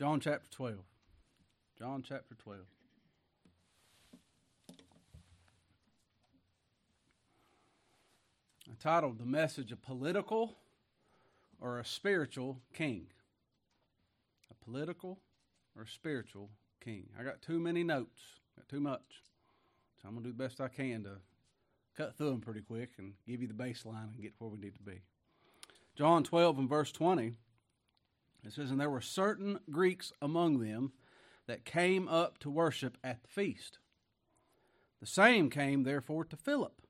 John chapter 12. John chapter 12. I titled the message A Political or a Spiritual King. A political or a spiritual king. I got too many notes, got too much. So I'm going to do the best I can to cut through them pretty quick and give you the baseline and get where we need to be. John 12 and verse 20, it says, And there were certain Greeks among them that came up to worship at the feast. The same came therefore to Philip,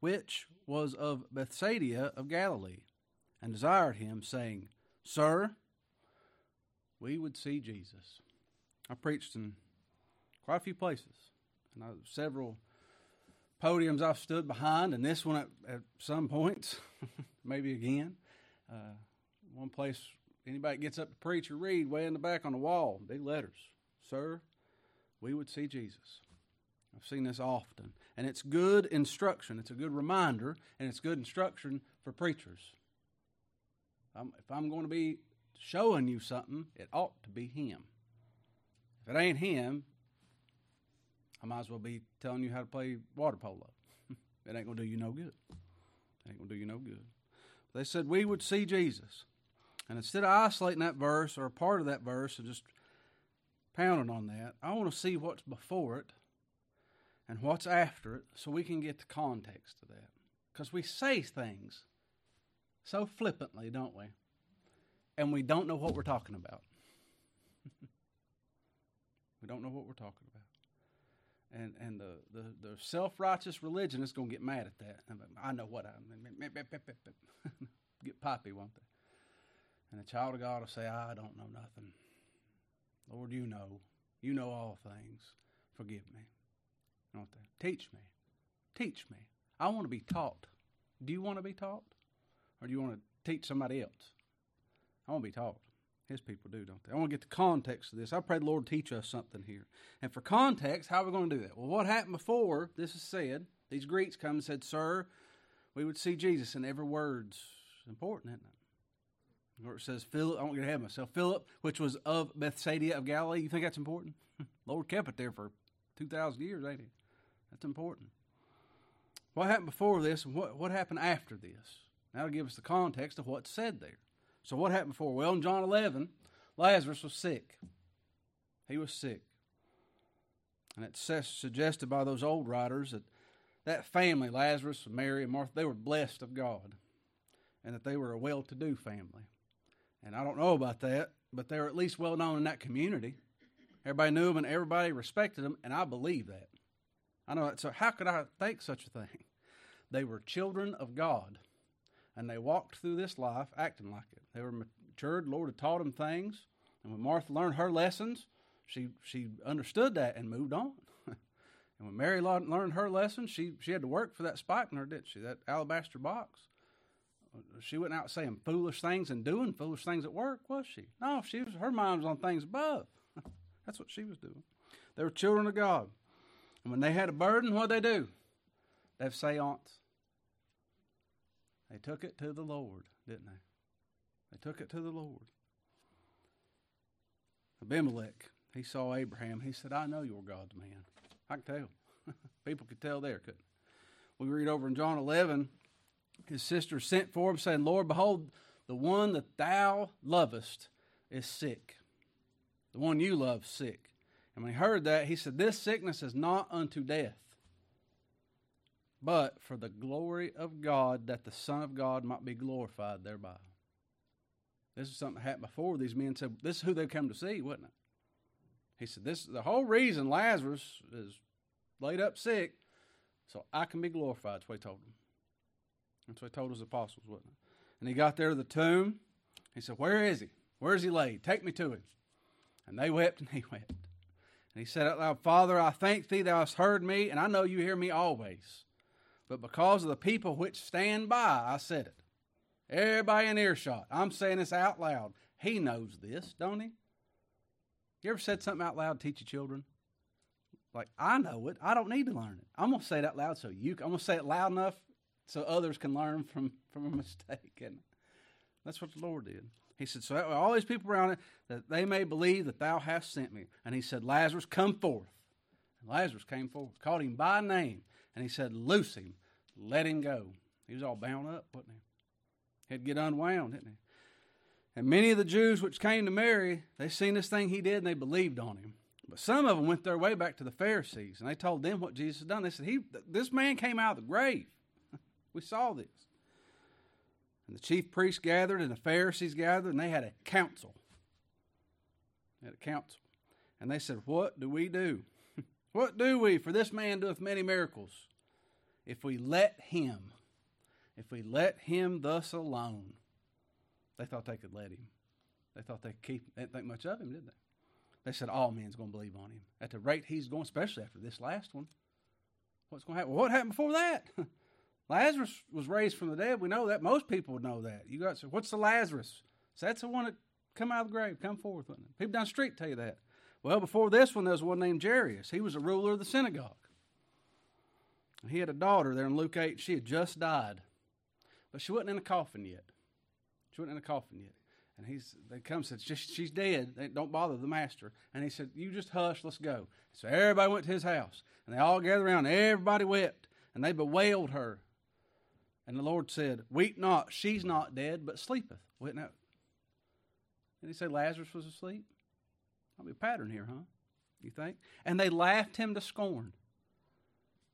which was of Bethsaida of Galilee, and desired him, saying, Sir, we would see Jesus. I preached in quite a few places, and I, several podiums I've stood behind, and this one at, at some points, maybe again. Uh, one place anybody gets up to preach or read, way in the back on the wall, big letters, "Sir, we would see Jesus." I've seen this often, and it's good instruction. It's a good reminder, and it's good instruction for preachers. I'm, if I'm going to be showing you something, it ought to be Him. If it ain't Him, I might as well be telling you how to play water polo. it ain't going to do you no good. It ain't going to do you no good. They said we would see Jesus. And instead of isolating that verse or a part of that verse and just pounding on that, I want to see what's before it and what's after it so we can get the context of that. Because we say things so flippantly, don't we? And we don't know what we're talking about. we don't know what we're talking about. And, and the, the, the self righteous religion is going to get mad at that. I know what I mean. get poppy, won't they? And the child of God will say, I don't know nothing. Lord, you know. You know all things. Forgive me. Won't they? Teach me. Teach me. I want to be taught. Do you want to be taught? Or do you want to teach somebody else? I want to be taught. His people do, don't they? I want to get the context of this. I pray the Lord teach us something here. And for context, how are we going to do that? Well, what happened before this is said? These Greeks come and said, Sir, we would see Jesus, and every word's important, isn't it? Where it says Philip, I you to have myself. Philip, which was of Bethsaida of Galilee. You think that's important? Lord kept it there for two thousand years, ain't he? That's important. What happened before this and what, what happened after this? That'll give us the context of what's said there. So what happened before? Well, in John 11, Lazarus was sick. He was sick. And it's suggested by those old writers that that family, Lazarus, Mary, and Martha, they were blessed of God and that they were a well to do family. And I don't know about that, but they were at least well known in that community. Everybody knew them and everybody respected them, and I believe that. I know that. So, how could I think such a thing? They were children of God and they walked through this life acting like it. They were matured. The Lord had taught them things, and when Martha learned her lessons, she she understood that and moved on. and when Mary learned her lessons, she she had to work for that spikenard, didn't she? That alabaster box. She wasn't out saying foolish things and doing foolish things at work, was she? No, she was. Her mind was on things above. That's what she was doing. They were children of God, and when they had a burden, what they do? They have seance. They took it to the Lord, didn't they? They took it to the Lord. Abimelech, he saw Abraham. He said, I know you're God's man. I can tell. People could tell there, couldn't We read over in John 11, his sister sent for him, saying, Lord, behold, the one that thou lovest is sick. The one you love sick. And when he heard that, he said, This sickness is not unto death, but for the glory of God, that the Son of God might be glorified thereby. This is something that happened before. These men said, This is who they've come to see, wasn't it? He said, This is the whole reason Lazarus is laid up sick, so I can be glorified. That's what he told them. That's what he told his apostles, wasn't it? And he got there to the tomb. He said, Where is he? Where is he laid? Take me to him. And they wept and he wept. And he said out loud, Father, I thank thee thou hast heard me, and I know you hear me always. But because of the people which stand by, I said it. Everybody in earshot. I'm saying this out loud. He knows this, don't he? You ever said something out loud to teach your children? Like, I know it. I don't need to learn it. I'm going to say it out loud so you, I'm going to say it loud enough so others can learn from, from a mistake. And that's what the Lord did. He said, So all these people around it, that they may believe that thou hast sent me. And he said, Lazarus, come forth. And Lazarus came forth, called him by name, and he said, Loose him, let him go. He was all bound up, wasn't he? He'd get unwound, didn't he? And many of the Jews which came to Mary, they seen this thing he did and they believed on him. But some of them went their way back to the Pharisees and they told them what Jesus had done. They said, he, This man came out of the grave. We saw this. And the chief priests gathered and the Pharisees gathered and they had a council. They had a council. And they said, What do we do? what do we? For this man doeth many miracles. If we let him, if we let him thus alone, they thought they could let him. They thought they could keep. They didn't think much of him, did they? They said all men's going to believe on him at the rate he's going, especially after this last one. What's going to happen? Well, what happened before that? Lazarus was raised from the dead. We know that. Most people would know that. You got so what's the Lazarus? So that's the one that come out of the grave, come forth. People down the street tell you that. Well, before this one, there was one named Jairus. He was a ruler of the synagogue. He had a daughter there in Luke 8. She had just died, but she wasn't in a coffin yet. She wasn't in a coffin yet. And he's they come and said, She's dead. They don't bother the master. And he said, You just hush, let's go. So everybody went to his house. And they all gathered around. Everybody wept. And they bewailed her. And the Lord said, Weep not, she's not dead, but sleepeth. Wait now. And he said Lazarus was asleep. I'll be a pattern here, huh? You think? And they laughed him to scorn.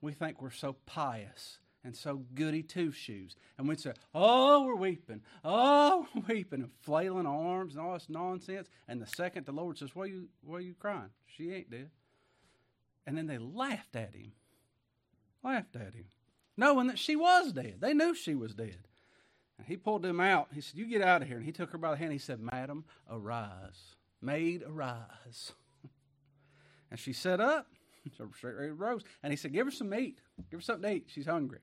We think we're so pious and so goody two shoes. And we'd say, Oh, we're weeping. Oh, we're weeping. And flailing arms and all this nonsense. And the second the Lord says, Why are you, why are you crying? She ain't dead. And then they laughed at him. Laughed at him. Knowing that she was dead. They knew she was dead. And he pulled them out. He said, You get out of here. And he took her by the hand. He said, Madam, arise. Maid, arise. and she sat up. So straight rose. And he said, Give her some meat. Give her something to eat. She's hungry.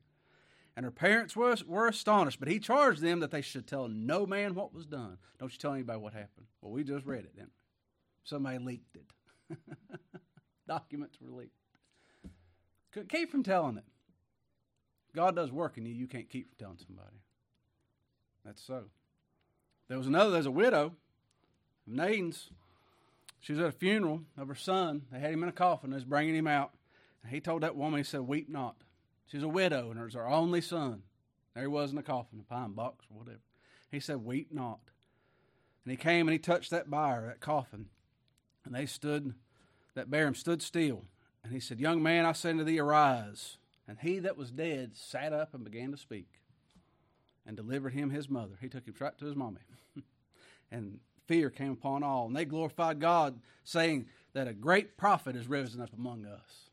And her parents were, were astonished, but he charged them that they should tell no man what was done. Don't you tell anybody what happened. Well, we just read it, didn't? Somebody leaked it. Documents were leaked. Keep from telling it. God does work in you, you can't keep from telling somebody. That's so. There was another, there's a widow Nain's. She was at a funeral of her son. They had him in a coffin. They was bringing him out. And he told that woman, he said, Weep not. She's a widow, and it her only son. There he was in a coffin, a pine box, or whatever. He said, Weep not. And he came and he touched that bier, that coffin. And they stood, that bear him stood still. And he said, Young man, I say unto thee, arise. And he that was dead sat up and began to speak and delivered him his mother. He took him right to his mommy. and fear came upon all. And they glorified God, saying that a great prophet is risen up among us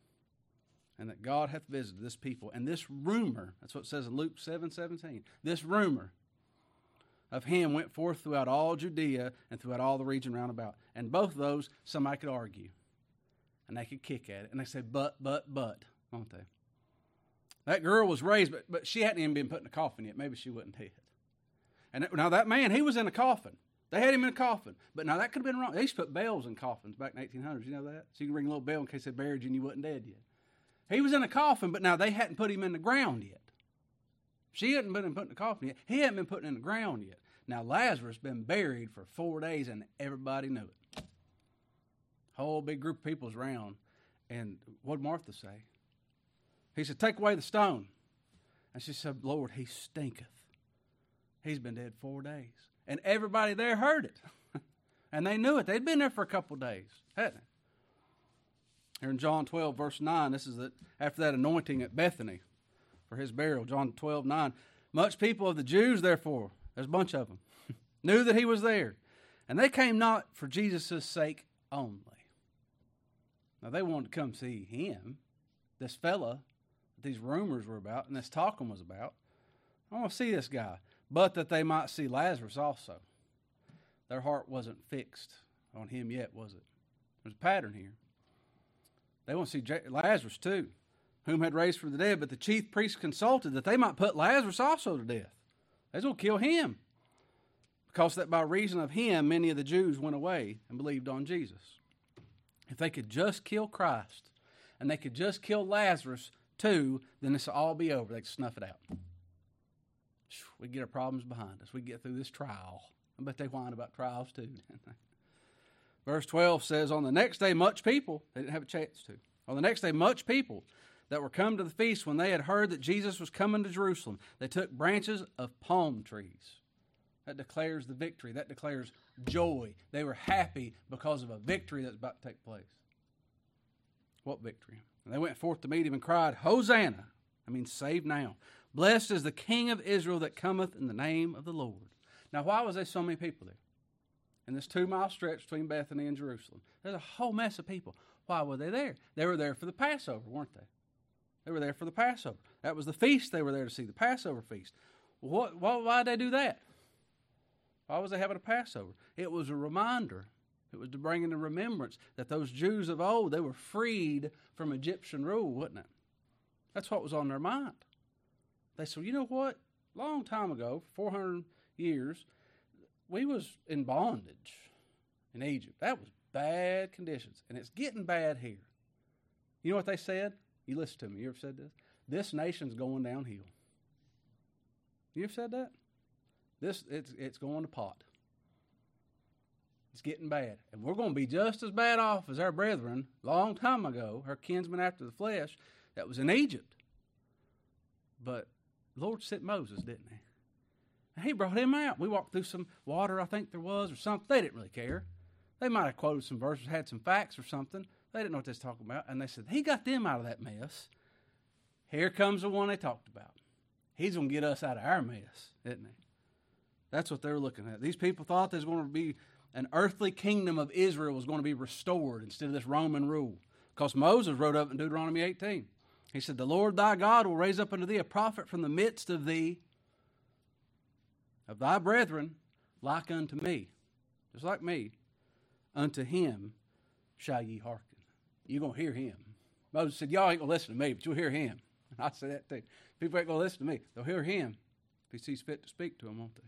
and that God hath visited this people. And this rumor, that's what it says in Luke 7 17, this rumor of him went forth throughout all Judea and throughout all the region round about. And both of those, somebody could argue. And they could kick at it. And they said, but, but, but, won't they? That girl was raised, but, but she hadn't even been put in a coffin yet. Maybe she wasn't dead. And now that man, he was in a coffin. They had him in a coffin. But now that could have been wrong. They used to put bells in coffins back in the 1800s. You know that? So you can ring a little bell in case they buried you and you wasn't dead yet. He was in a coffin, but now they hadn't put him in the ground yet. She hadn't been put in the coffin yet. He hadn't been put in the ground yet. Now Lazarus been buried for four days, and everybody knew it. Whole big group of people's around, and what Martha say? He said, "Take away the stone," and she said, "Lord, he stinketh. He's been dead four days." And everybody there heard it, and they knew it. They'd been there for a couple days, hadn't they? Here in John 12, verse 9, this is that after that anointing at Bethany for his burial, John 12, 9. Much people of the Jews, therefore, there's a bunch of them, knew that he was there. And they came not for Jesus' sake only. Now, they wanted to come see him, this fella these rumors were about and this talking was about. I want to see this guy, but that they might see Lazarus also. Their heart wasn't fixed on him yet, was it? There's a pattern here. They want to see Lazarus too, whom had raised from the dead. But the chief priests consulted that they might put Lazarus also to death. They to kill him. Because that by reason of him, many of the Jews went away and believed on Jesus. If they could just kill Christ and they could just kill Lazarus too, then this will all be over. They can snuff it out. We get our problems behind us. We get through this trial. I bet they whine about trials too. Verse 12 says, On the next day, much people, they didn't have a chance to. On the next day, much people that were come to the feast when they had heard that Jesus was coming to Jerusalem, they took branches of palm trees. That declares the victory. That declares joy. They were happy because of a victory that's about to take place. What victory? And they went forth to meet him and cried, Hosanna! I mean, save now. Blessed is the King of Israel that cometh in the name of the Lord. Now, why was there so many people there? In this two mile stretch between Bethany and Jerusalem, there's a whole mess of people. Why were they there? They were there for the Passover, weren't they? They were there for the Passover. That was the feast they were there to see, the Passover feast. What, why, why did they do that? Why was they having a Passover? It was a reminder. It was to bring into remembrance that those Jews of old, they were freed from Egyptian rule, wasn't it? That's what was on their mind. They said, you know what? Long time ago, 400 years, we was in bondage in Egypt. That was bad conditions, and it's getting bad here. You know what they said? You listen to me. You ever said this? This nation's going downhill. You ever said that? This it's it's going to pot. It's getting bad, and we're going to be just as bad off as our brethren long time ago, her kinsmen after the flesh, that was in Egypt. But Lord sent Moses, didn't he? And he brought him out. We walked through some water, I think there was, or something. They didn't really care. They might have quoted some verses, had some facts or something. They didn't know what they was talking about. And they said, He got them out of that mess. Here comes the one they talked about. He's going to get us out of our mess, isn't he? That's what they were looking at. These people thought there's going to be an earthly kingdom of Israel was going to be restored instead of this Roman rule. Because Moses wrote up in Deuteronomy 18. He said, The Lord thy God will raise up unto thee a prophet from the midst of thee, of thy brethren, like unto me, just like me, unto him shall ye hearken. You're going to hear him. Moses said, Y'all ain't going to listen to me, but you'll hear him. And I say that too. People ain't going to listen to me. They'll hear him if he sees fit to speak to them, won't they?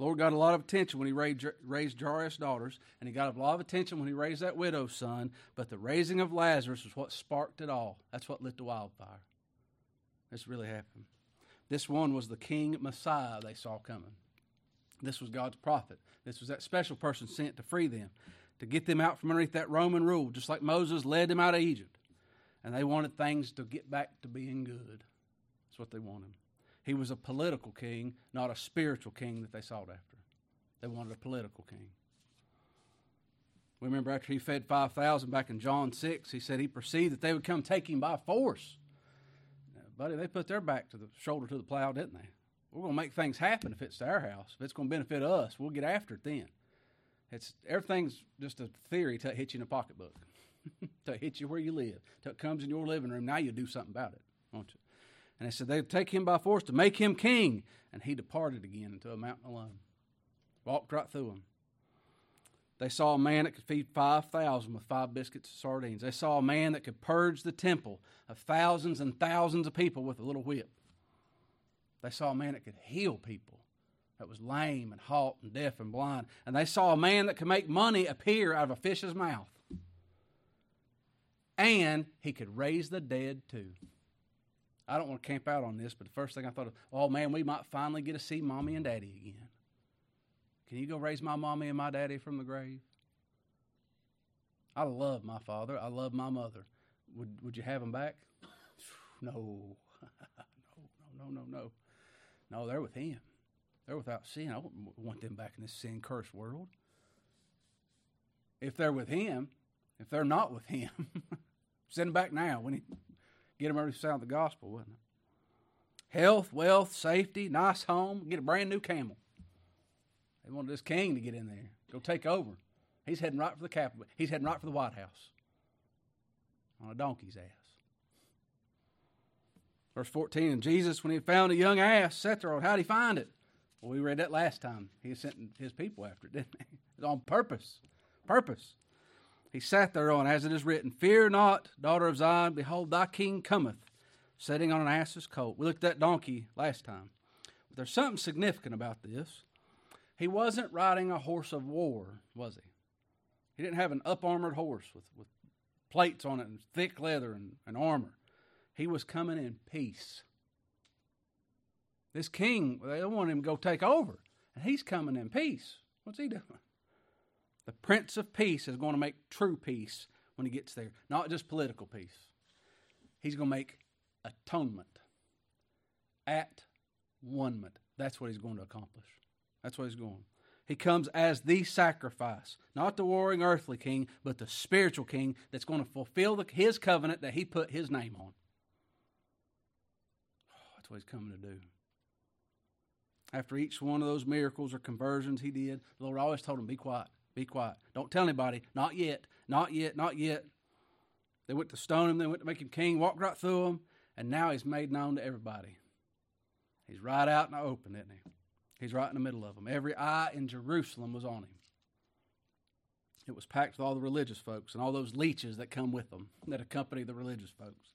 Lord got a lot of attention when he raised, Jairus' daughters, and he got a lot of attention when he raised that widow's son, but the raising of Lazarus was what sparked it all. That's what lit the wildfire. This really happened. This one was the king Messiah they saw coming. This was God's prophet. This was that special person sent to free them, to get them out from underneath that Roman rule, just like Moses led them out of Egypt. And they wanted things to get back to being good. That's what they wanted. He was a political king, not a spiritual king that they sought after. They wanted a political king. We remember after he fed 5,000 back in John 6, he said he perceived that they would come take him by force. Now, buddy, they put their back to the shoulder to the plow, didn't they? We're going to make things happen if it's to our house. If it's going to benefit us, we'll get after it then. It's everything's just a theory to hit you in a pocketbook, to hit you where you live, till it comes in your living room. Now you do something about it, won't you? And they said they'd take him by force to make him king. And he departed again into a mountain alone. Walked right through them. They saw a man that could feed 5,000 with five biscuits and sardines. They saw a man that could purge the temple of thousands and thousands of people with a little whip. They saw a man that could heal people that was lame and halt and deaf and blind. And they saw a man that could make money appear out of a fish's mouth. And he could raise the dead too. I don't want to camp out on this, but the first thing I thought of, oh man, we might finally get to see mommy and daddy again. Can you go raise my mommy and my daddy from the grave? I love my father. I love my mother. Would would you have them back? No, no, no, no, no, no. they're with him. They're without sin. I don't want them back in this sin cursed world. If they're with him, if they're not with him, send them back now. When he Get them to sound the gospel, wasn't it? Health, wealth, safety, nice home, get a brand new camel. They wanted this king to get in there, go take over. He's heading right for the capital. He's heading right for the White House on a donkey's ass. Verse 14, and Jesus, when he found a young ass, sat there on, how'd he find it? Well, we read that last time. He sent his people after it, didn't he? It was on purpose. Purpose. He sat thereon, as it is written, Fear not, daughter of Zion, behold, thy king cometh, sitting on an ass's colt. We looked at that donkey last time. But there's something significant about this. He wasn't riding a horse of war, was he? He didn't have an up armored horse with, with plates on it and thick leather and, and armor. He was coming in peace. This king, they don't want him to go take over. And he's coming in peace. What's he doing? The Prince of Peace is going to make true peace when he gets there, not just political peace. He's going to make atonement, at one That's what he's going to accomplish. That's what he's going. He comes as the sacrifice, not the warring earthly king, but the spiritual king that's going to fulfill the, his covenant that he put his name on. Oh, that's what he's coming to do. After each one of those miracles or conversions he did, the Lord always told him, Be quiet, be quiet. Don't tell anybody. Not yet, not yet, not yet. They went to stone him, they went to make him king, walked right through him, and now he's made known to everybody. He's right out in the open, isn't he? He's right in the middle of them. Every eye in Jerusalem was on him. It was packed with all the religious folks and all those leeches that come with them, that accompany the religious folks.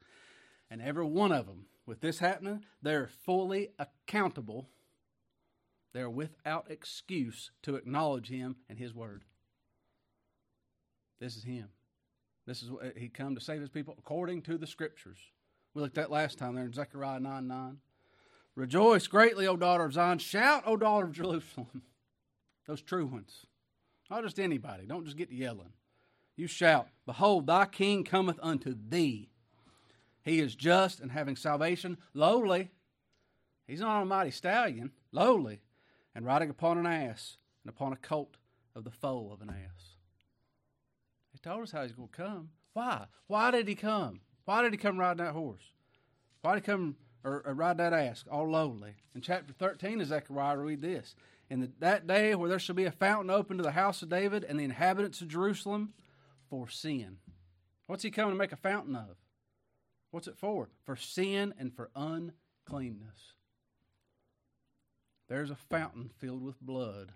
And every one of them, with this happening, they're fully accountable. They're without excuse to acknowledge him and his word. This is him. This is what he come to save his people according to the scriptures. We looked at last time there in Zechariah 9 9. Rejoice greatly, O daughter of Zion. Shout, O daughter of Jerusalem. Those true ones. Not just anybody. Don't just get yelling. You shout, Behold, thy king cometh unto thee. He is just and having salvation, lowly. He's not a mighty stallion, lowly, and riding upon an ass and upon a colt of the foal of an ass. He told us how he's going to come. Why? Why did he come? Why did he come riding that horse? Why did he come or, or ride that ass, all lowly. In chapter 13 of Zechariah, read this. In the, that day where there shall be a fountain open to the house of David and the inhabitants of Jerusalem for sin. What's he coming to make a fountain of? What's it for? For sin and for uncleanness. There's a fountain filled with blood,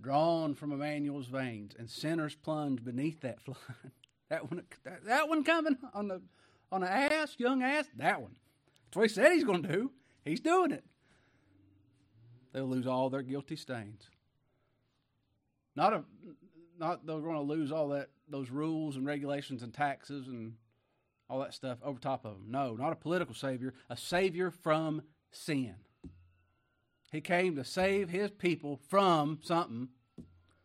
drawn from Emmanuel's veins, and sinners plunge beneath that flood. that one, that, that one coming on the on an ass, young ass. That one. That's what he said he's going to do. He's doing it. They'll lose all their guilty stains. Not a, not they're going to lose all that those rules and regulations and taxes and all that stuff over top of them. No, not a political savior, a savior from sin. He came to save his people from something,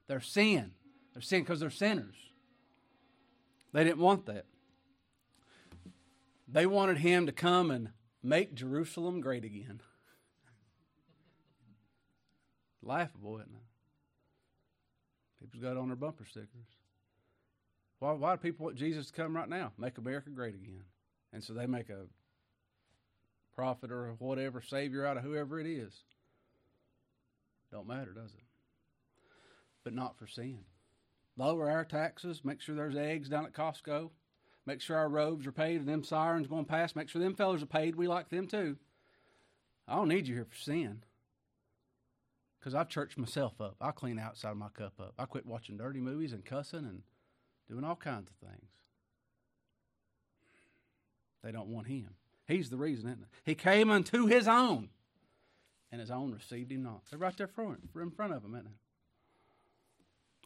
their sin. Their sin because they're sinners. They didn't want that. They wanted him to come and Make Jerusalem great again. Laughable, isn't it? People's got on their bumper stickers. Why, why do people want Jesus to come right now? Make America great again. And so they make a prophet or whatever, savior out of whoever it is. Don't matter, does it? But not for sin. Lower our taxes, make sure there's eggs down at Costco. Make sure our robes are paid and them sirens going past. Make sure them fellows are paid. We like them too. I don't need you here for sin. Because I've churched myself up. I clean outside of my cup up. I quit watching dirty movies and cussing and doing all kinds of things. They don't want him. He's the reason, isn't it? He came unto his own, and his own received him not. They're right there front, in front of him, isn't it?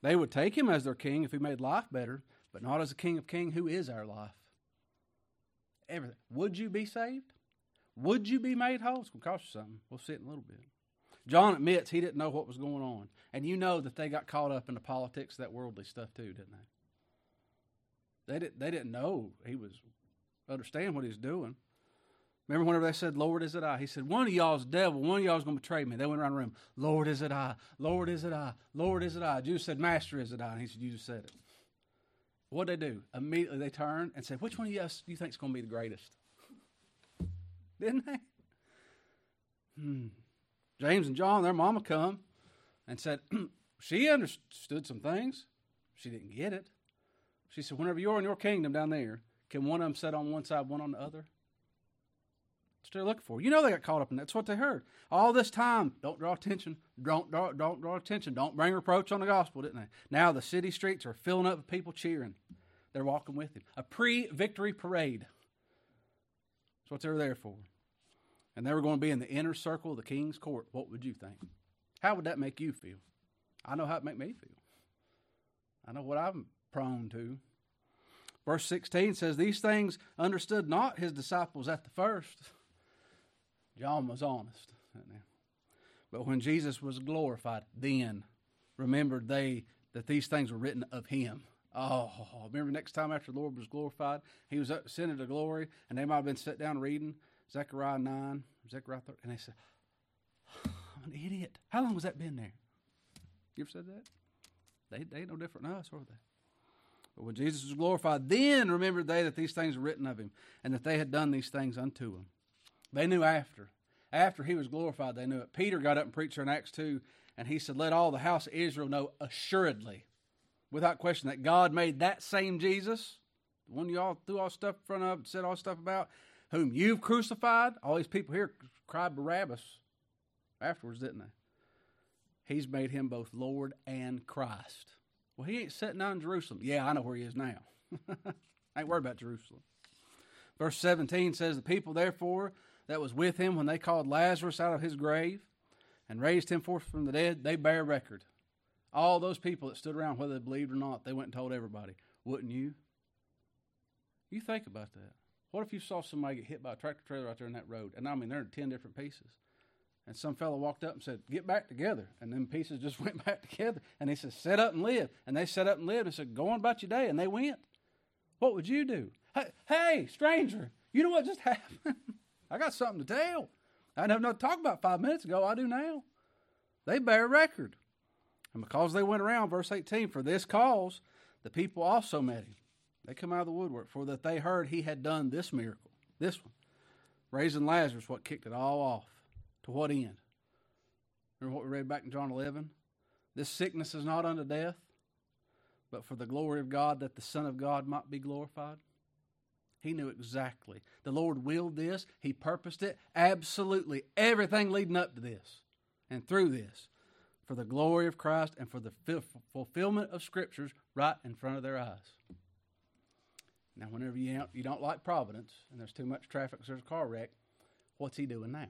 They would take him as their king if he made life better, but not as a King of Kings who is our life. Everything. Would you be saved? Would you be made whole? It's going to cost you something. We'll see it in a little bit. John admits he didn't know what was going on. And you know that they got caught up in the politics, that worldly stuff too, didn't they? They, didn't. they didn't know he was, understand what he was doing. Remember whenever they said, Lord, is it I? He said, one of y'all's devil, one of y'all's going to betray me. They went around the room, Lord, is it I? Lord, is it I? Lord, is it I? Judas said, Master, is it I? And he said, you just said it. What they do? Immediately they turn and say, Which one of you do you think is going to be the greatest? Didn't they? Hmm. James and John, their mama come and said, She understood some things. She didn't get it. She said, Whenever you're in your kingdom down there, can one of them sit on one side, one on the other? That's what they're looking for. You know they got caught up in that. That's what they heard. All this time, don't draw attention. Don't draw, don't draw attention. Don't bring reproach on the gospel, didn't they? Now the city streets are filling up with people cheering. They're walking with him. A pre-victory parade. That's what they were there for. And they were going to be in the inner circle of the king's court. What would you think? How would that make you feel? I know how it make me feel. I know what I'm prone to. Verse 16 says, These things understood not his disciples at the first John was honest. But when Jesus was glorified, then remembered they that these things were written of him. Oh, remember next time after the Lord was glorified, he was ascended to glory, and they might have been sitting down reading Zechariah 9, Zechariah 13, and they said, I'm an idiot. How long has that been there? You ever said that? They, they ain't no different than us, are they? But when Jesus was glorified, then remembered they that these things were written of him, and that they had done these things unto him. They knew after. After he was glorified, they knew it. Peter got up and preached in Acts 2, and he said, Let all the house of Israel know assuredly, without question, that God made that same Jesus, the one y'all threw all stuff in front of, said all stuff about, whom you've crucified. All these people here cried Barabbas afterwards, didn't they? He's made him both Lord and Christ. Well, he ain't sitting down in Jerusalem. Yeah, I know where he is now. I ain't worried about Jerusalem. Verse 17 says, The people, therefore, that was with him when they called Lazarus out of his grave and raised him forth from the dead, they bear record. All those people that stood around, whether they believed or not, they went and told everybody. Wouldn't you? You think about that. What if you saw somebody get hit by a tractor trailer out there in that road? And I mean, they're in 10 different pieces. And some fellow walked up and said, Get back together. And then pieces just went back together. And he said, Set up and live. And they set up and lived and said, Go on about your day. And they went. What would you do? Hey, hey stranger, you know what just happened? I got something to tell. I didn't have nothing to talk about five minutes ago. I do now. They bear record. And because they went around, verse 18, for this cause, the people also met him. They come out of the woodwork, for that they heard he had done this miracle, this one. Raising Lazarus, what kicked it all off. To what end? Remember what we read back in John 11? This sickness is not unto death, but for the glory of God, that the Son of God might be glorified. He knew exactly. The Lord willed this, He purposed it, absolutely everything leading up to this and through this for the glory of Christ and for the fulfillment of scriptures right in front of their eyes. Now, whenever you don't, you don't like Providence and there's too much traffic, there's a car wreck, what's he doing now?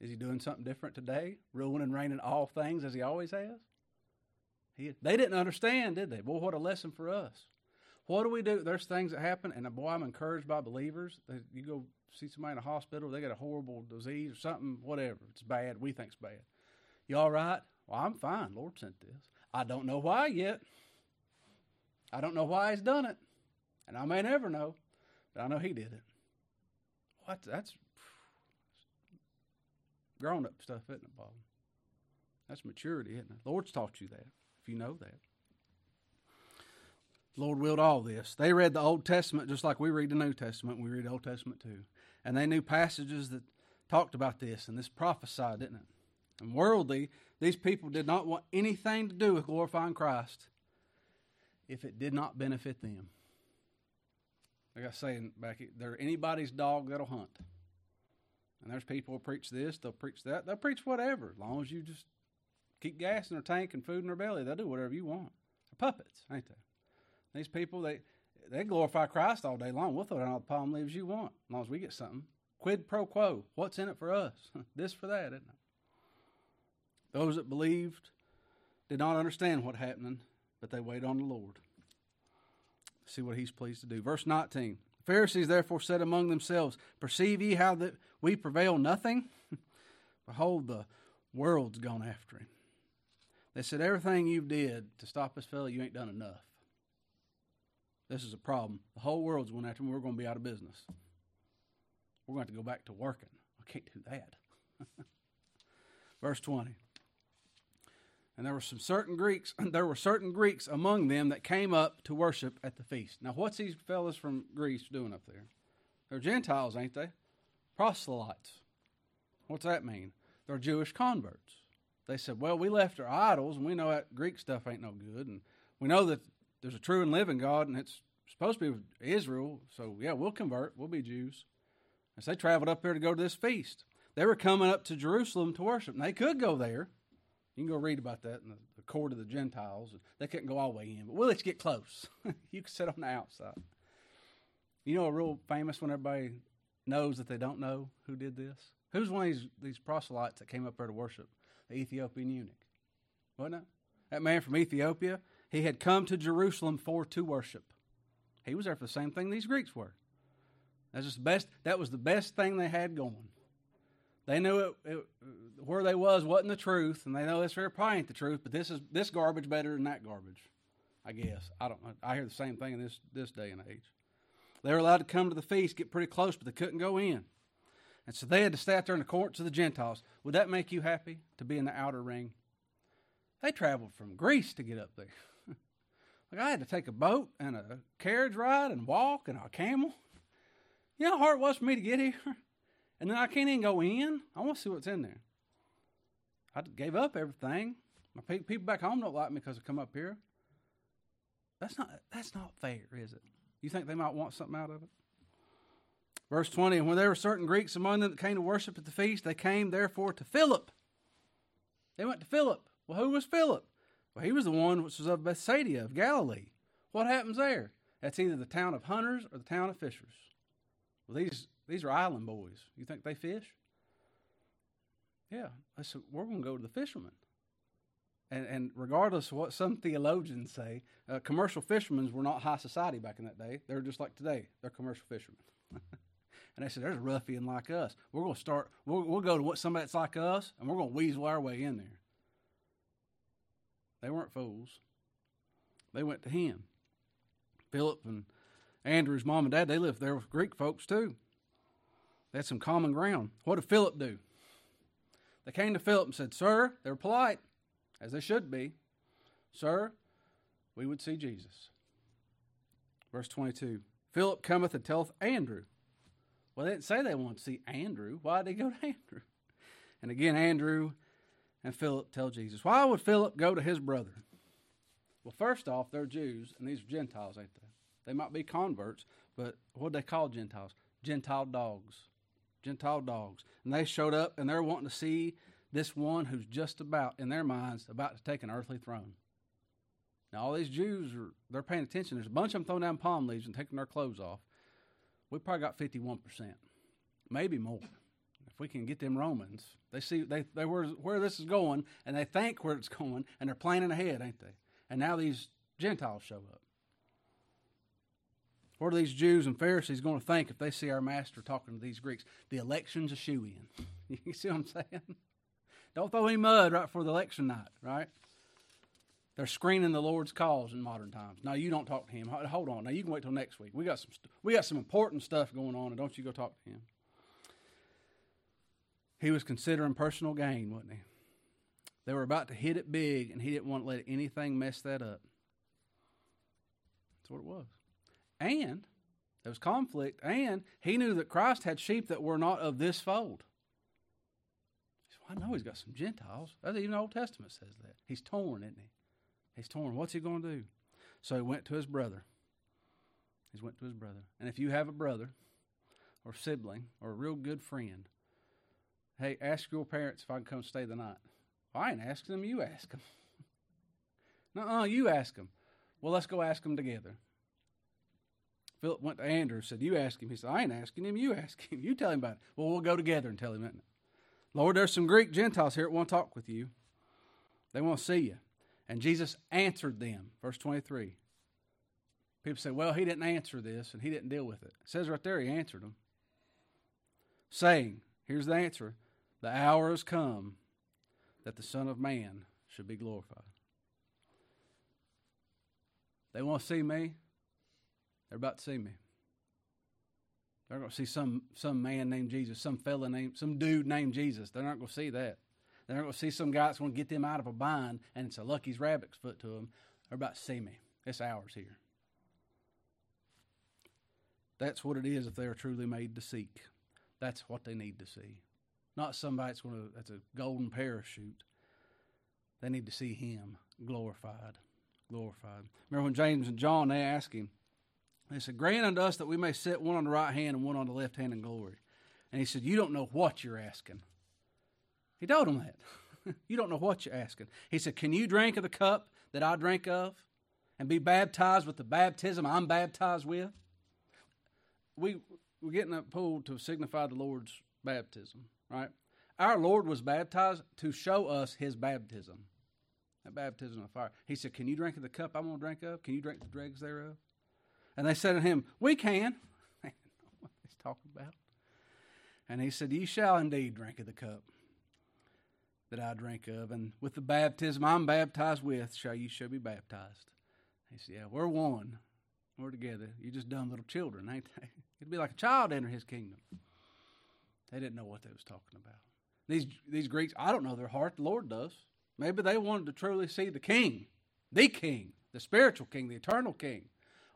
Is he doing something different today, ruling and reigning all things as he always has? He, they didn't understand, did they? Boy, what a lesson for us. What do we do? There's things that happen, and boy, I'm encouraged by believers. You go see somebody in a hospital, they got a horrible disease or something, whatever. It's bad. We think it's bad. You all right? Well, I'm fine. Lord sent this. I don't know why yet. I don't know why He's done it, and I may never know, but I know He did it. What? That's grown up stuff, isn't it, Bob? That's maturity, isn't it? Lord's taught you that, if you know that. Lord willed all this. They read the Old Testament just like we read the New Testament. We read the Old Testament too. And they knew passages that talked about this, and this prophesied, didn't it? And worldly, these people did not want anything to do with glorifying Christ if it did not benefit them. Like I saying back, they're anybody's dog that'll hunt. And there's people who preach this, they'll preach that, they'll preach whatever, as long as you just keep gas in their tank and food in their belly, they'll do whatever you want. They're puppets, ain't they? These people, they they glorify Christ all day long. We'll throw down all the palm leaves you want, as long as we get something. Quid pro quo. What's in it for us? this for that, isn't it? Those that believed did not understand what happened, but they wait on the Lord. See what he's pleased to do. Verse 19. The Pharisees therefore said among themselves, Perceive ye how that we prevail nothing? Behold, the world's gone after him. They said, Everything you did to stop this fellow, you ain't done enough. This is a problem. The whole world's going after him. We're going to be out of business. We're going to have to go back to working. I can't do that. Verse 20. And there were some certain Greeks, there were certain Greeks among them that came up to worship at the feast. Now, what's these fellas from Greece doing up there? They're Gentiles, ain't they? Proselytes. What's that mean? They're Jewish converts. They said, Well, we left our idols, and we know that Greek stuff ain't no good, and we know that there's a true and living God, and it's supposed to be Israel. So yeah, we'll convert. We'll be Jews. As they traveled up here to go to this feast, they were coming up to Jerusalem to worship. And they could go there. You can go read about that in the, the court of the Gentiles. They couldn't go all the way in, but we'll let you get close. you can sit on the outside. You know a real famous one everybody knows that they don't know who did this? Who's one of these, these proselytes that came up there to worship? The Ethiopian eunuch. Wasn't it? That man from Ethiopia, he had come to Jerusalem for to worship. He was there for the same thing these Greeks were. Best. That was the best thing they had going. They knew it, it, where they was wasn't the truth, and they know this very probably ain't the truth. But this is this garbage better than that garbage, I guess. I don't. I hear the same thing in this this day and age. They were allowed to come to the feast, get pretty close, but they couldn't go in, and so they had to stay out there in the courts of the Gentiles. Would that make you happy to be in the outer ring? They traveled from Greece to get up there. Like I had to take a boat and a carriage ride and walk and a camel. You know how hard it was for me to get here? And then I can't even go in. I want to see what's in there. I gave up everything. My people back home don't like me because I come up here. That's not that's not fair, is it? You think they might want something out of it? Verse 20, and when there were certain Greeks among them that came to worship at the feast, they came therefore to Philip. They went to Philip. Well, who was Philip? Well, he was the one which was of Bethsaida of Galilee. What happens there? That's either the town of hunters or the town of fishers. Well, these these are island boys. You think they fish? Yeah. I said, we're going to go to the fishermen. And, and regardless of what some theologians say, uh, commercial fishermen were not high society back in that day. They were just like today. They're commercial fishermen. and they said, there's a ruffian like us. We're going to start, we'll, we'll go to what somebody that's like us, and we're going to weasel our way in there. They weren't fools. They went to him. Philip and Andrew's mom and dad, they lived there with Greek folks too. They had some common ground. What did Philip do? They came to Philip and said, Sir, they were polite, as they should be. Sir, we would see Jesus. Verse 22 Philip cometh and telleth Andrew. Well, they didn't say they wanted to see Andrew. Why did they go to Andrew? And again, Andrew and Philip tell Jesus. Why would Philip go to his brother? Well, first off, they're Jews, and these are Gentiles, ain't they? They might be converts, but what they call Gentiles? Gentile dogs. Gentile dogs. And they showed up and they're wanting to see this one who's just about, in their minds, about to take an earthly throne. Now, all these Jews are they're paying attention. There's a bunch of them throwing down palm leaves and taking their clothes off. We probably got 51%, maybe more. We can get them Romans, they see they, they where, where this is going and they think where it's going and they're planning ahead, ain't they? And now these Gentiles show up. What are these Jews and Pharisees going to think if they see our master talking to these Greeks? The election's a shoe in. you see what I'm saying? Don't throw any mud right before the election night, right? They're screening the Lord's cause in modern times. Now you don't talk to him. Hold on. Now you can wait till next week. We got some we got some important stuff going on, and don't you go talk to him. He was considering personal gain, wasn't he? They were about to hit it big, and he didn't want to let anything mess that up. That's what it was. And there was conflict, and he knew that Christ had sheep that were not of this fold. He said, well, I know he's got some Gentiles. Even the Old Testament says that. He's torn, isn't he? He's torn. What's he going to do? So he went to his brother. He went to his brother. And if you have a brother or sibling or a real good friend, hey, ask your parents if I can come stay the night. Well, I ain't asking them, you ask them. no, you ask them. Well, let's go ask them together. Philip went to Andrew and said, You ask him. He said, I ain't asking him. You ask him. You tell him about it. Well, we'll go together and tell him, it? Lord, there's some Greek Gentiles here that want to talk with you. They want to see you. And Jesus answered them. Verse 23. People say, Well, he didn't answer this and he didn't deal with it. It says right there, he answered them. Saying, Here's the answer The hour has come that the Son of Man should be glorified. They want to see me. They're about to see me. They're going to see some some man named Jesus, some fella named, some dude named Jesus. They're not going to see that. They're not going to see some guy that's going to get them out of a bind and it's a Lucky's rabbit's foot to them. They're about to see me. It's ours here. That's what it is if they are truly made to seek. That's what they need to see. Not somebody that's going to that's a golden parachute. They need to see him glorified. Glorified. Remember when James and John they asked him, they said, Grant unto us that we may sit one on the right hand and one on the left hand in glory. And he said, You don't know what you're asking. He told them that. you don't know what you're asking. He said, Can you drink of the cup that I drink of and be baptized with the baptism I'm baptized with? We, we're getting a pool to signify the Lord's baptism, right? Our Lord was baptized to show us his baptism, that baptism of fire. He said, Can you drink of the cup I'm going to drink of? Can you drink the dregs thereof? And they said to him, We can. what he's talking about. And he said, Ye shall indeed drink of the cup that I drink of, and with the baptism I'm baptized with, shall you shall be baptized. He said, Yeah, we're one. We're together. You're just dumb little children, ain't they? It'd be like a child enter his kingdom. They didn't know what they was talking about. These these Greeks, I don't know their heart. The Lord does. Maybe they wanted to truly see the king, the king, the spiritual king, the eternal king.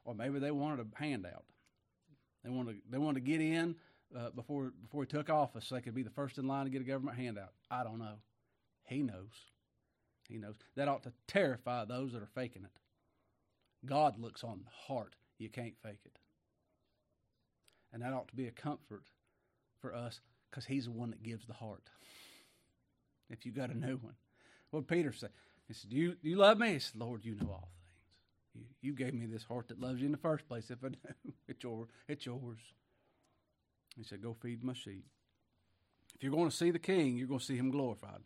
Or maybe they wanted a handout. They wanted, they wanted to get in uh, before, before he took office so they could be the first in line to get a government handout. I don't know. He knows. He knows. That ought to terrify those that are faking it. God looks on heart. You can't fake it. And that ought to be a comfort for us because he's the one that gives the heart. If you got a new one. What Peter said? He said, Do you, do you love me? He said, Lord, you know all things. You, you gave me this heart that loves you in the first place. If I do, it's, your, it's yours. He said, Go feed my sheep. If you're going to see the king, you're going to see him glorified.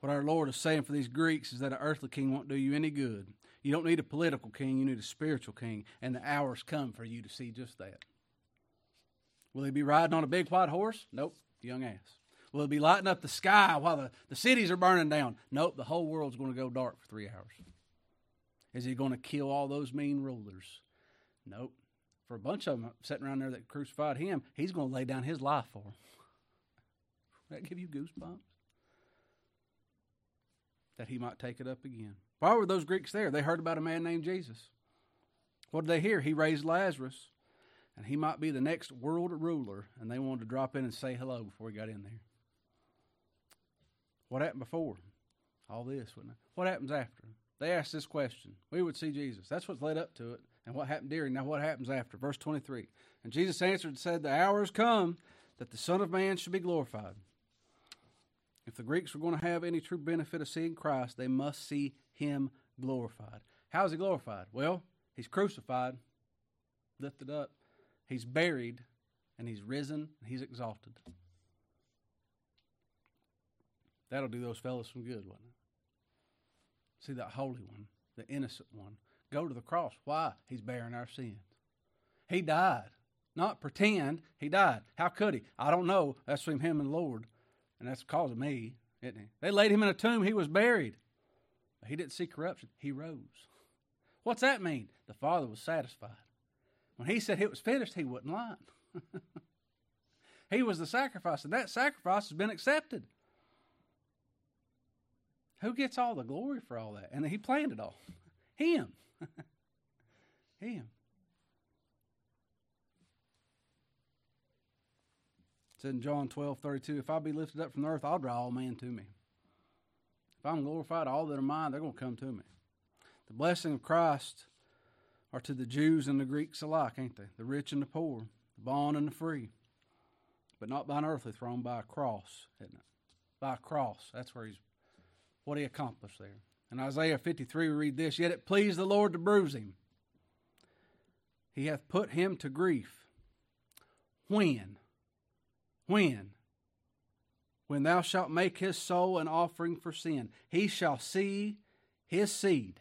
What our Lord is saying for these Greeks is that an earthly king won't do you any good. You don't need a political king, you need a spiritual king, and the hour's come for you to see just that. Will he be riding on a big white horse? Nope, young ass. Will it be lighting up the sky while the, the cities are burning down? Nope, the whole world's going to go dark for three hours. Is he going to kill all those mean rulers? Nope. For a bunch of them sitting around there that crucified him, he's going to lay down his life for them. That give you goosebumps? That he might take it up again. Why were those Greeks there? They heard about a man named Jesus. What did they hear? He raised Lazarus, and he might be the next world ruler, and they wanted to drop in and say hello before he got in there. What happened before? All this, wouldn't it? What happens after? They asked this question. We would see Jesus. That's what's led up to it. And what happened during. Now, what happens after? Verse 23. And Jesus answered and said, The hour has come that the Son of Man should be glorified. If the Greeks were going to have any true benefit of seeing Christ, they must see him glorified. How is he glorified? Well, he's crucified, lifted up, he's buried, and he's risen, and he's exalted. That'll do those fellows some good, wouldn't it? See that holy one, the innocent one, go to the cross. Why? He's bearing our sins. He died. Not pretend, he died. How could he? I don't know. That's between him and the Lord. And that's because of me, isn't he? They laid him in a tomb, he was buried. He didn't see corruption, he rose. What's that mean? The Father was satisfied. When he said it was finished, he wasn't lying. he was the sacrifice, and that sacrifice has been accepted. Who gets all the glory for all that? And he planned it all. Him. Him. It said in John 12, 32, if I be lifted up from the earth, I'll draw all men to me. If I'm glorified, all that are mine, they're going to come to me. The blessing of Christ are to the Jews and the Greeks alike, ain't they? The rich and the poor, the bond and the free. But not by an earthly throne, by a cross, isn't it? By a cross. That's where he's what he accomplished there. In Isaiah 53, we read this Yet it pleased the Lord to bruise him. He hath put him to grief. When? When? When thou shalt make his soul an offering for sin, he shall see his seed.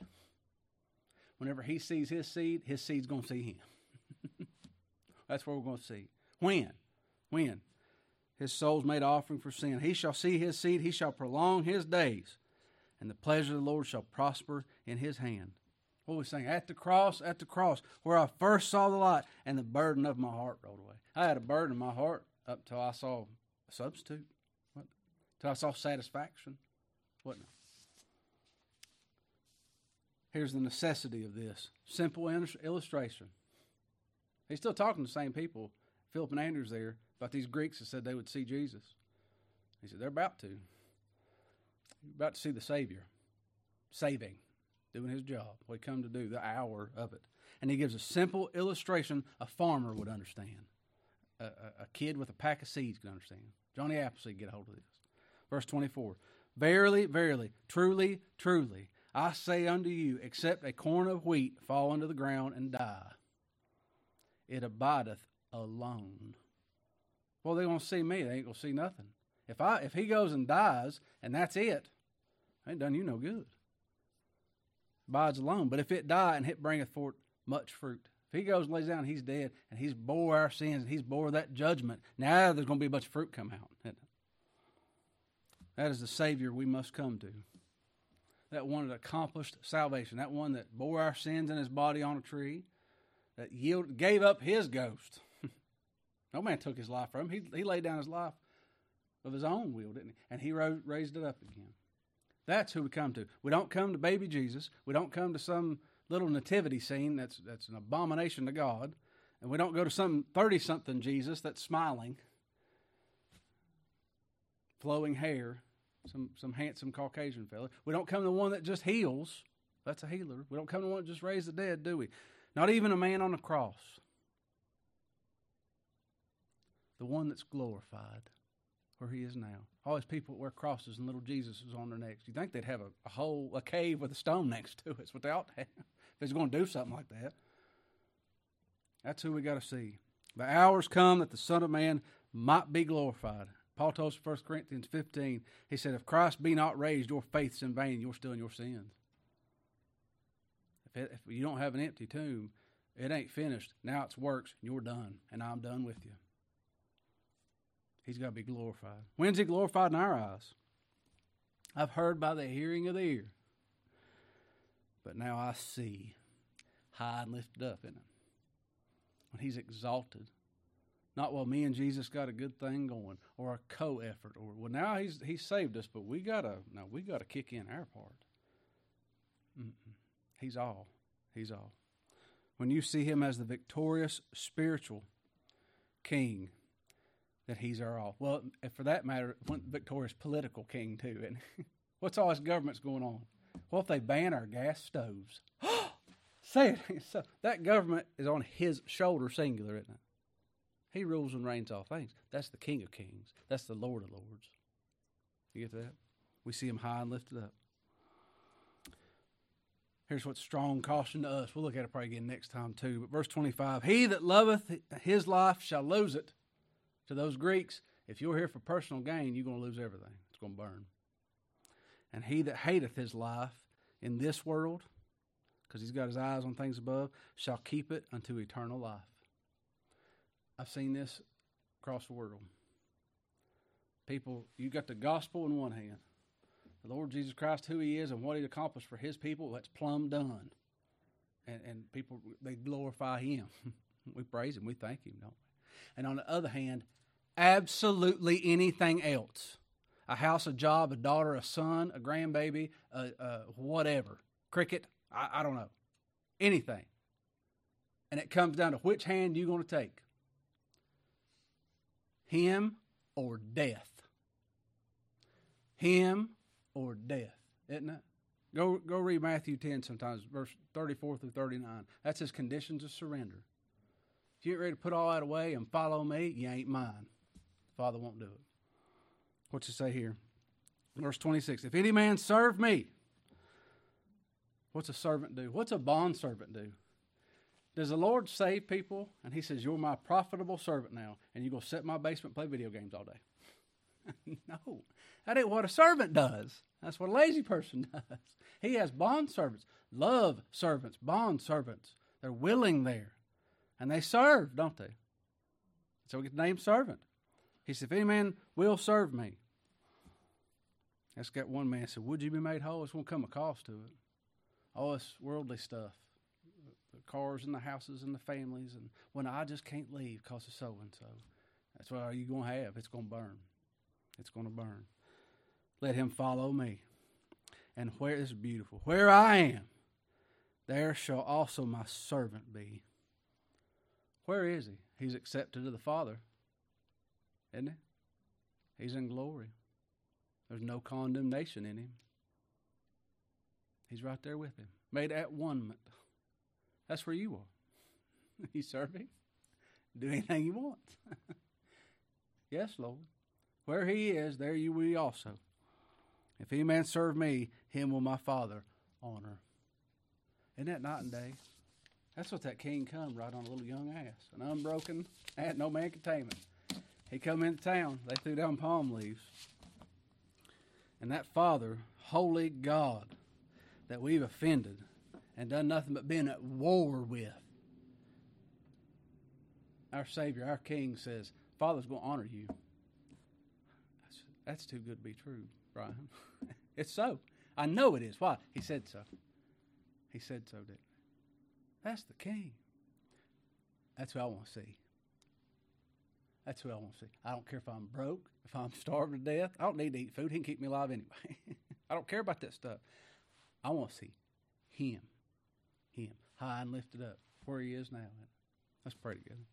Whenever he sees his seed, his seed's going to see him. That's what we're going to see. When? When? His soul's made offering for sin. He shall see his seed, he shall prolong his days, and the pleasure of the Lord shall prosper in his hand. What we saying? At the cross, at the cross, where I first saw the light, and the burden of my heart rolled away. I had a burden in my heart up till I saw a substitute. What? Till I saw satisfaction. What? Here's the necessity of this simple illustration. He's still talking to the same people. Philip and Andrew's there about these Greeks that said they would see Jesus. He said they're about to. You're about to see the Savior, saving, doing his job, what he come to do, the hour of it. And he gives a simple illustration a farmer would understand a, a, kid with a pack of seeds can understand. Johnny Appleseed get a hold of this. Verse 24 Verily, verily, truly, truly, I say unto you, except a corn of wheat fall into the ground and die, it abideth alone. Well, they're to see me. They ain't going to see nothing. If I if he goes and dies and that's it, ain't done you no good. Abides alone. But if it die and it bringeth forth much fruit, if If he goes and lays down, he's dead, and he's bore our sins, and he's bore that judgment. Now there's going to be a bunch of fruit come out. That is the Savior we must come to. That one that accomplished salvation. That one that bore our sins in his body on a tree. That gave up his ghost. no man took his life from him. He, he laid down his life of his own will, didn't he? And he raised it up again. That's who we come to. We don't come to baby Jesus. We don't come to some little nativity scene that's that's an abomination to God. And we don't go to some 30 something Jesus that's smiling, flowing hair, some some handsome Caucasian fella. We don't come to one that just heals. That's a healer. We don't come to one that just raised the dead, do we? Not even a man on the cross. The one that's glorified where he is now. All these people wear crosses and little Jesus is on their necks. You think they'd have a, a hole, a cave with a stone next to it? That's what they ought to have if he's going to do something like that. That's who we got to see. The hours come that the Son of Man might be glorified. Paul told us 1 Corinthians 15, he said, If Christ be not raised, your faith's in vain, you're still in your sins. If, it, if you don't have an empty tomb, it ain't finished. Now it's works, you're done, and I'm done with you. He's got to be glorified. When's he glorified in our eyes? I've heard by the hearing of the ear, but now I see high and lifted up in him. When he's exalted, not well, me and Jesus got a good thing going, or a co-effort, or well, now he's he saved us, but we gotta now we gotta kick in our part. Mm-mm. He's all. He's all. When you see him as the victorious spiritual king, that he's our all. Well, for that matter, victorious political king too. And what's all this government's going on? What if they ban our gas stoves? Say it. So that government is on his shoulder, singular, isn't it? He rules and reigns all things. That's the King of Kings. That's the Lord of Lords. You get that? We see him high and lifted up. Here's what strong caution to us. We'll look at it probably again next time too. But verse 25 He that loveth his life shall lose it. To those Greeks, if you're here for personal gain, you're going to lose everything. It's going to burn. And he that hateth his life in this world, because he's got his eyes on things above, shall keep it unto eternal life. I've seen this across the world. People, you got the gospel in one hand, the Lord Jesus Christ, who He is, and what He accomplished for His people. That's plumb done, and and people they glorify Him. we praise Him, we thank Him, don't we? And on the other hand, absolutely anything else a house, a job, a daughter, a son, a grandbaby, whatever, cricket, I, I don't know, anything. And it comes down to which hand you're going to take him or death. Him or death, isn't it? Go, go read Matthew 10 sometimes, verse 34 through 39. That's his conditions of surrender. If you ain't ready to put all that away and follow me, you ain't mine. Father won't do it. What's it say here? Verse 26 If any man serve me, what's a servant do? What's a bond servant do? Does the Lord save people? And He says, You're my profitable servant now, and you're go sit in my basement play video games all day. no, that ain't what a servant does. That's what a lazy person does. He has bond servants, love servants, bond servants. They're willing there, and they serve, don't they? So we get the name servant. He said, If any man will serve me, that's got one man said, Would you be made whole? It's going to come a cost to it. All this worldly stuff cars and the houses and the families, and when I just can't leave because of so and so. That's what are you going to have? It's going to burn. It's going to burn. Let him follow me. And where is beautiful? Where I am, there shall also my servant be. Where is he? He's accepted of the Father, isn't he? He's in glory. There's no condemnation in him. He's right there with him, made at one that's where you are. you serving. Do anything you want. yes, Lord. Where He is, there you will be also. If any man serve me, him will my Father honor. Isn't that night and day? That's what that king come right on a little young ass, an unbroken, and no man could tame him. He come into town. They threw down palm leaves, and that Father, holy God, that we've offended, and done nothing but been at war with. our Savior, our King says, Father's going to honor you. That's, that's too good to be true, Brian. it's so. I know it is. Why? He said so. He said so, didn't he? That's the King. That's who I want to see. That's who I want to see. I don't care if I'm broke, if I'm starving to death. I don't need to eat food. He can keep me alive anyway. I don't care about that stuff. I want to see Him, Him, high and lifted up, where He is now. Let's pray together.